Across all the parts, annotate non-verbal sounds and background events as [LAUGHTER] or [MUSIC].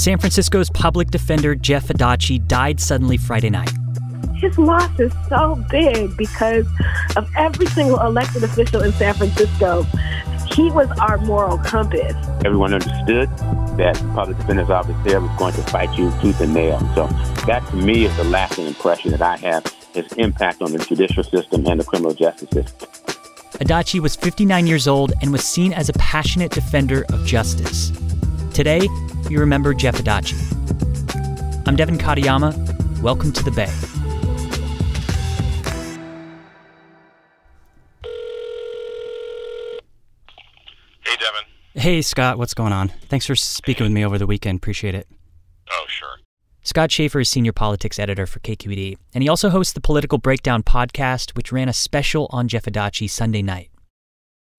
San Francisco's public defender Jeff Adachi died suddenly Friday night. His loss is so big because of every single elected official in San Francisco. He was our moral compass. Everyone understood that public defender's office there was going to fight you tooth and nail. So that to me is the lasting impression that I have his impact on the judicial system and the criminal justice system. Adachi was 59 years old and was seen as a passionate defender of justice. Today, we remember Jeff Adachi. I'm Devin Katayama. Welcome to the Bay. Hey, Devin. Hey, Scott, what's going on? Thanks for speaking with me over the weekend. Appreciate it. Oh, sure. Scott Shafer is senior politics editor for KQED, and he also hosts the Political Breakdown podcast, which ran a special on Jeff Adachi Sunday night.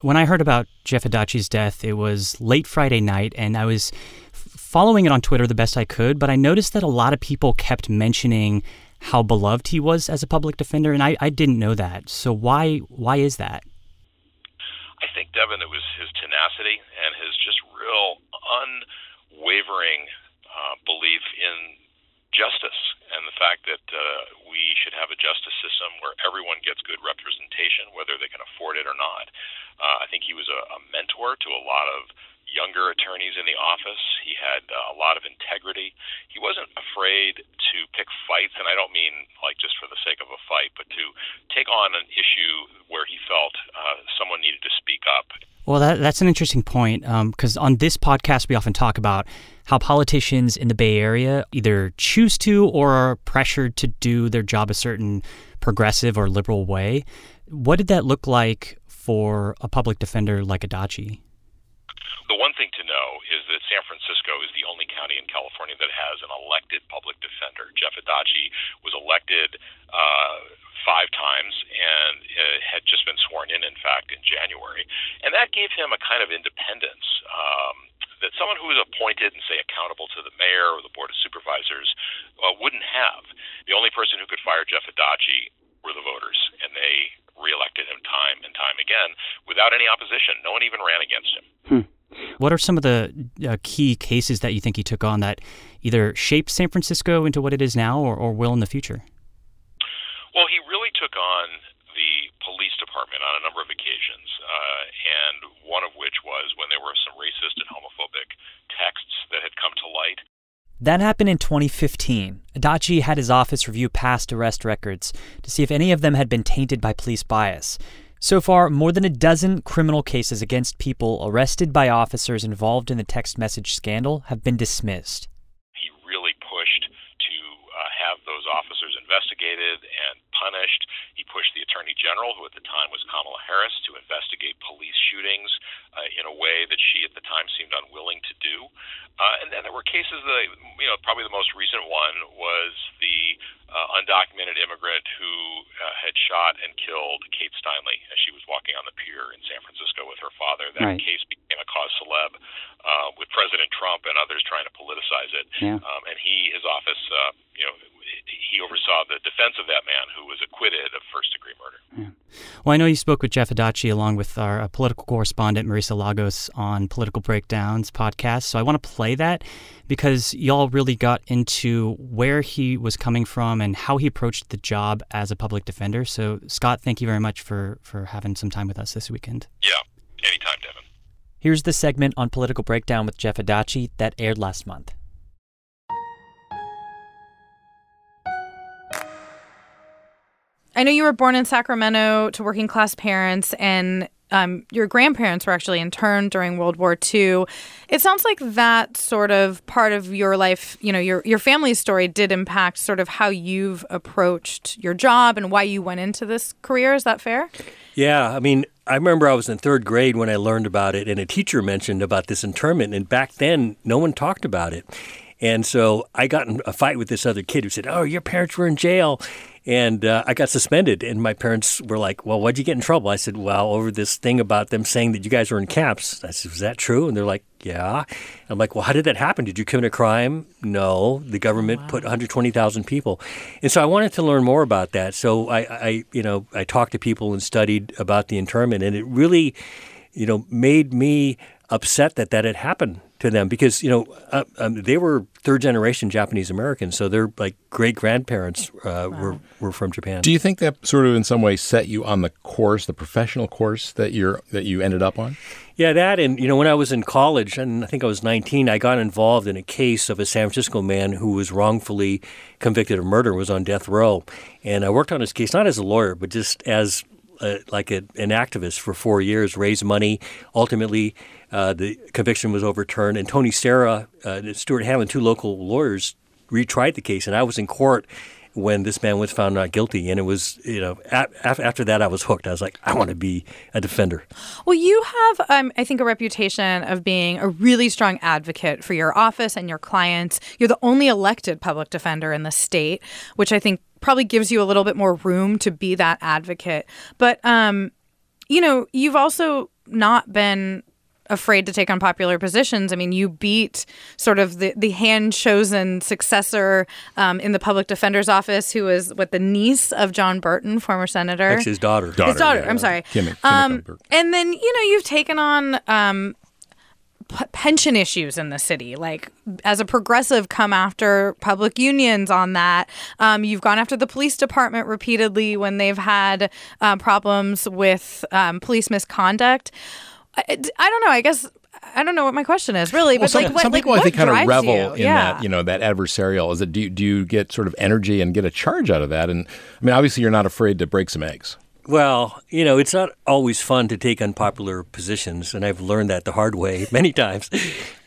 When I heard about Jeff Adachi's death, it was late Friday night, and I was following it on Twitter the best I could, but I noticed that a lot of people kept mentioning how beloved he was as a public defender, and I, I didn't know that. So why why is that? I think Devin, it was his tenacity and his just real unwavering uh, belief in justice and the fact that uh, we should have a justice system where everyone gets good representation, whether they can afford it or not. Uh, I think he was a, a mentor to a lot of younger attorneys in the office. He had uh, a lot of integrity. He wasn't afraid to pick fights, and I don't mean like just for the sake of a fight, but to take on an issue where he felt uh, someone needed to speak up. Well, that, that's an interesting point because um, on this podcast, we often talk about how politicians in the Bay Area either choose to or are pressured to do their job a certain progressive or liberal way. What did that look like for a public defender like Adachi? The one thing to know is that San Francisco is the only county in California that has an elected public defender. Jeff Adachi was elected uh, five times and uh, had just been sworn in, in fact, in January. And that gave him a kind of independence. Um, that someone who was appointed and say accountable to the mayor or the board of supervisors uh, wouldn't have. The only person who could fire Jeff Adachi were the voters, and they reelected him time and time again without any opposition. No one even ran against him. Hmm. What are some of the uh, key cases that you think he took on that either shaped San Francisco into what it is now or, or will in the future? Well, he really took on the police department on a number of occasions, uh, and one of which was when there were some racist and homophobic texts that had come to light. That happened in 2015. Adachi had his office review past arrest records to see if any of them had been tainted by police bias. So far, more than a dozen criminal cases against people arrested by officers involved in the text message scandal have been dismissed. He really pushed to uh, have those officers investigated and punished. He pushed the Attorney General, who at the time was Kamala Harris, to investigate police shootings uh, in a way that she at the time seemed unwilling to do. Uh, and then there were cases that, you know, probably the most recent one was the uh, undocumented immigrant who uh, had shot and killed Kate Steinle as she was walking on the pier in San Francisco with her father. That right. case became a cause celeb uh, with President Trump and others trying to politicize it. Yeah. Um, and he, his office, uh, you know, he oversaw the defense of that man who was acquitted of first degree murder. Yeah. Well, I know you spoke with Jeff Adachi along with our uh, political correspondent Marisa Lagos on Political Breakdowns podcast. So I want to play that because y'all really got into where he was coming from and how he approached the job as a public defender. So Scott, thank you very much for for having some time with us this weekend. Yeah, anytime, Devin. Here's the segment on Political Breakdown with Jeff Adachi that aired last month. I know you were born in Sacramento to working class parents, and um, your grandparents were actually interned during World War II. It sounds like that sort of part of your life, you know, your your family's story did impact sort of how you've approached your job and why you went into this career. Is that fair? Yeah, I mean, I remember I was in third grade when I learned about it, and a teacher mentioned about this internment, and back then no one talked about it. And so I got in a fight with this other kid who said, "Oh, your parents were in jail," and uh, I got suspended. And my parents were like, "Well, why'd you get in trouble?" I said, "Well, over this thing about them saying that you guys were in camps." I said, "Was that true?" And they're like, "Yeah." I'm like, "Well, how did that happen? Did you commit a crime?" No, the government wow. put 120,000 people. And so I wanted to learn more about that. So I, I, you know, I talked to people and studied about the internment, and it really, you know, made me upset that that had happened to them because you know uh, um, they were third generation Japanese Americans, so their like great grandparents uh, wow. were were from Japan. Do you think that sort of in some way set you on the course, the professional course that you're that you ended up on? Yeah, that and you know when I was in college, and I think I was 19, I got involved in a case of a San Francisco man who was wrongfully convicted of murder, was on death row, and I worked on his case not as a lawyer, but just as a, like a, an activist for four years, raised money, ultimately uh, the conviction was overturned, and Tony Serra, uh, Stuart Hanlon, two local lawyers, retried the case, and I was in court when this man was found not guilty. And it was, you know, after that, I was hooked. I was like, I want to be a defender. Well, you have, um, I think, a reputation of being a really strong advocate for your office and your clients. You're the only elected public defender in the state, which I think probably gives you a little bit more room to be that advocate. But, um, you know, you've also not been afraid to take on unpopular positions. I mean, you beat sort of the, the hand chosen successor um, in the public defender's office, who was what the niece of John Burton, former senator. Actually, his daughter. daughter his daughter. Yeah, I'm sorry. Kim, Kim um, and then you know you've taken on. Um, p- pension issues in the city. Like, as a progressive, come after public unions on that. Um, you've gone after the police department repeatedly when they've had uh, problems with um, police misconduct. I, I don't know. I guess I don't know what my question is really, well, but some, like, what, some people like, I think kind of revel you? in yeah. that, you know, that adversarial. Is it do you, do you get sort of energy and get a charge out of that? And I mean, obviously, you're not afraid to break some eggs. Well, you know, it's not always fun to take unpopular positions, and I've learned that the hard way [LAUGHS] many times.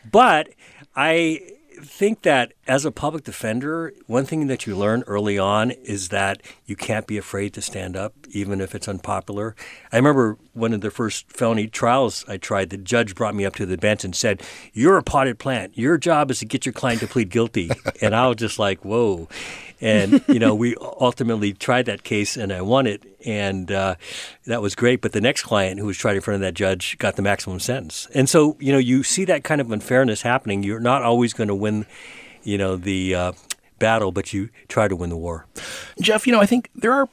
But I think that as a public defender, one thing that you learn early on is that you can't be afraid to stand up, even if it's unpopular. I remember one of the first felony trials I tried, the judge brought me up to the bench and said, You're a potted plant. Your job is to get your client to plead guilty. [LAUGHS] and I was just like, Whoa. And, you know, we ultimately tried that case and I won it. And uh, that was great. But the next client who was tried in front of that judge got the maximum sentence. And so, you know, you see that kind of unfairness happening. You're not always going to win, you know, the uh, battle, but you try to win the war. Jeff, you know, I think there are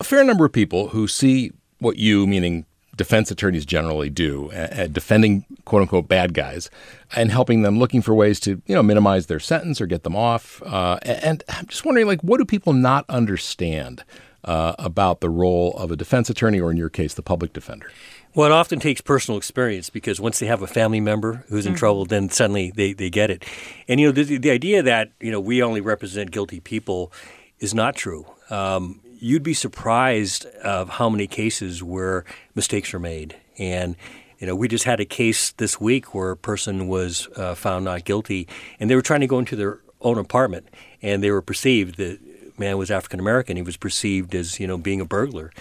a fair number of people who see what you, meaning defense attorneys generally do, uh, defending quote unquote bad guys and helping them looking for ways to, you know, minimize their sentence or get them off. Uh, and I'm just wondering, like, what do people not understand uh, about the role of a defense attorney or, in your case, the public defender? Well, it often takes personal experience because once they have a family member who's in mm-hmm. trouble, then suddenly they, they get it. And, you know, the, the idea that, you know, we only represent guilty people is not true. Um, you'd be surprised of how many cases where mistakes are made. And you know, we just had a case this week where a person was uh, found not guilty, and they were trying to go into their own apartment, and they were perceived the man was African American. He was perceived as you know being a burglar,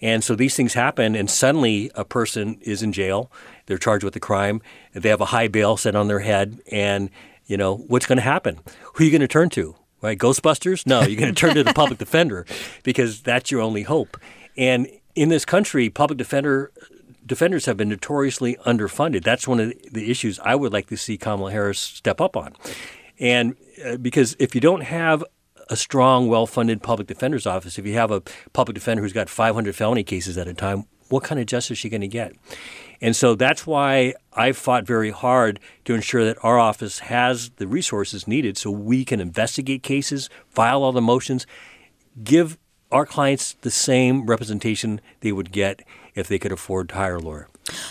and so these things happen, and suddenly a person is in jail. They're charged with a crime. They have a high bail set on their head, and you know what's going to happen? Who are you going to turn to? right? Ghostbusters? No, you're going to turn to the public defender because that's your only hope. And in this country, public defender defenders have been notoriously underfunded. That's one of the issues I would like to see Kamala Harris step up on. And uh, because if you don't have a strong, well-funded public defender's office, if you have a public defender who's got 500 felony cases at a time, what kind of justice is she going to get? And so that's why I've fought very hard to ensure that our office has the resources needed so we can investigate cases, file all the motions, give our clients the same representation they would get if they could afford to hire a lawyer.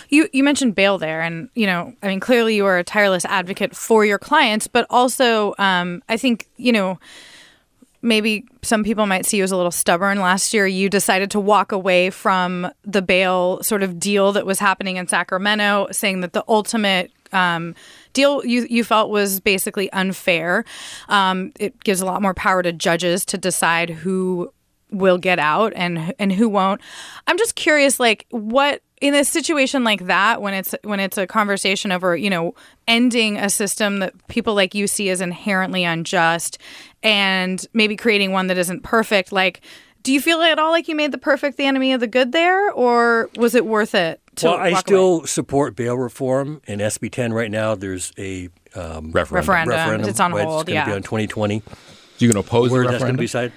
You you mentioned bail there, and you know, I mean, clearly you are a tireless advocate for your clients, but also, um, I think you know maybe some people might see you as a little stubborn. Last year, you decided to walk away from the bail sort of deal that was happening in Sacramento, saying that the ultimate um, deal you you felt was basically unfair. Um, it gives a lot more power to judges to decide who will get out and and who won't. I'm just curious, like what in a situation like that when it's when it's a conversation over you know ending a system that people like you see as inherently unjust and maybe creating one that isn't perfect like do you feel at all like you made the perfect the enemy of the good there or was it worth it to well, I still away? support bail reform in SB 10 right now. There's a um, Referendum. Referendum. It's on right, hold, It's going to be yeah. on 2020. you're going to oppose Where the that's going to be decided.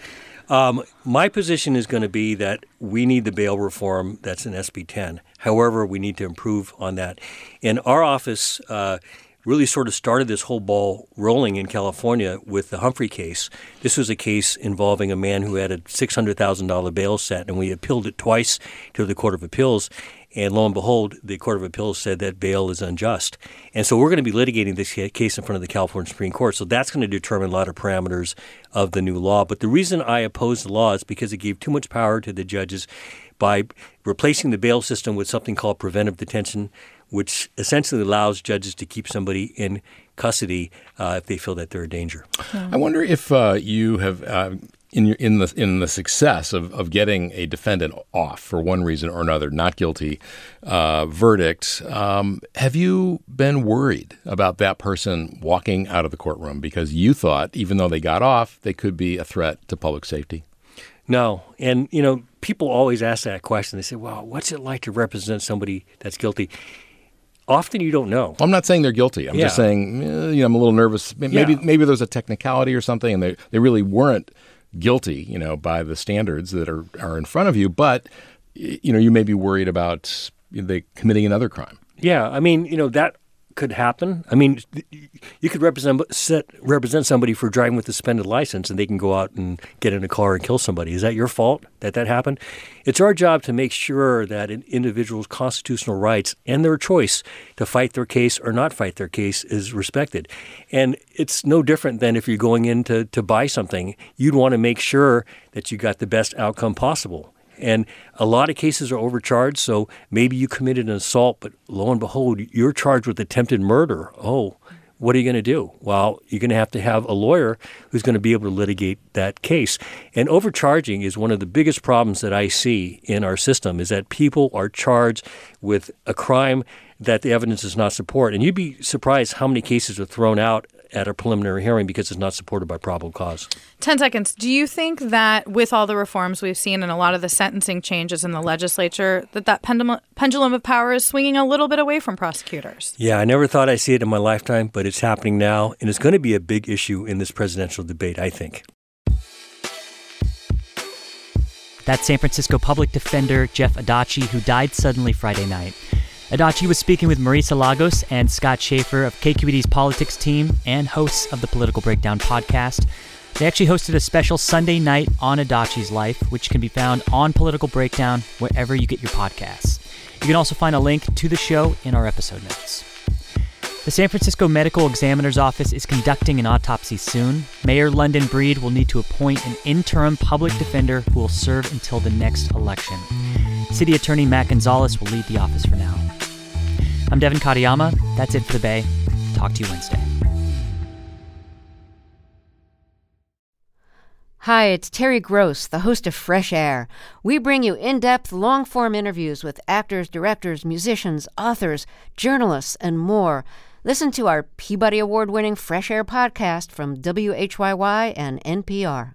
Um, my position is going to be that we need the bail reform that's in SB 10. However, we need to improve on that. In our office uh, really sort of started this whole ball rolling in California with the Humphrey case. This was a case involving a man who had a $600,000 bail set, and we appealed it twice to the Court of Appeals. And lo and behold, the Court of Appeals said that bail is unjust. And so we're going to be litigating this case in front of the California Supreme Court. So that's going to determine a lot of parameters of the new law. But the reason I opposed the law is because it gave too much power to the judges by replacing the bail system with something called preventive detention, which essentially allows judges to keep somebody in custody uh, if they feel that they're a danger. I wonder if uh, you have uh, in your, in the in the success of, of getting a defendant off for one reason or another, not guilty uh, verdict. Um, have you been worried about that person walking out of the courtroom because you thought, even though they got off, they could be a threat to public safety? No. And, you know, people always ask that question. They say, well, what's it like to represent somebody that's guilty? Often you don't know. I'm not saying they're guilty. I'm just saying, eh, you know, I'm a little nervous. Maybe Yeah. maybe there's a technicality or something, and they they really weren't guilty, you know, by the standards that are are in front of you. But you know, you may be worried about they committing another crime. Yeah, I mean, you know, that could happen. I mean, you could represent set, represent somebody for driving with a suspended license, and they can go out and get in a car and kill somebody. Is that your fault that that happened? It's our job to make sure that an individual's constitutional rights and their choice to fight their case or not fight their case is respected. And it's no different than if you're going in to, to buy something. You'd want to make sure that you got the best outcome possible. And a lot of cases are overcharged. So maybe you committed an assault, but lo and behold, you're charged with attempted murder. Oh, what are you going to do? Well, you're going to have to have a lawyer who's going to be able to litigate that case. And overcharging is one of the biggest problems that I see in our system is that people are charged with a crime that the evidence does not support. And you'd be surprised how many cases are thrown out at a preliminary hearing because it's not supported by probable cause. 10 seconds. Do you think that with all the reforms we've seen and a lot of the sentencing changes in the legislature, that that pendulum, pendulum of power is swinging a little bit away from prosecutors? Yeah, I never thought I'd see it in my lifetime, but it's happening now, and it's going to be a big issue in this presidential debate, I think. That's San Francisco public defender Jeff Adachi, who died suddenly Friday night. Adachi was speaking with Marisa Lagos and Scott Shafer of KQED's politics team and hosts of the Political Breakdown podcast. They actually hosted a special Sunday night on Adachi's life, which can be found on Political Breakdown wherever you get your podcasts. You can also find a link to the show in our episode notes. The San Francisco Medical Examiner's Office is conducting an autopsy soon. Mayor London Breed will need to appoint an interim public defender who will serve until the next election. City Attorney Matt Gonzalez will lead the office for now. I'm Devin Katayama. That's it for the Bay. Talk to you Wednesday. Hi, it's Terry Gross, the host of Fresh Air. We bring you in depth, long form interviews with actors, directors, musicians, authors, journalists, and more. Listen to our Peabody Award winning Fresh Air podcast from WHYY and NPR.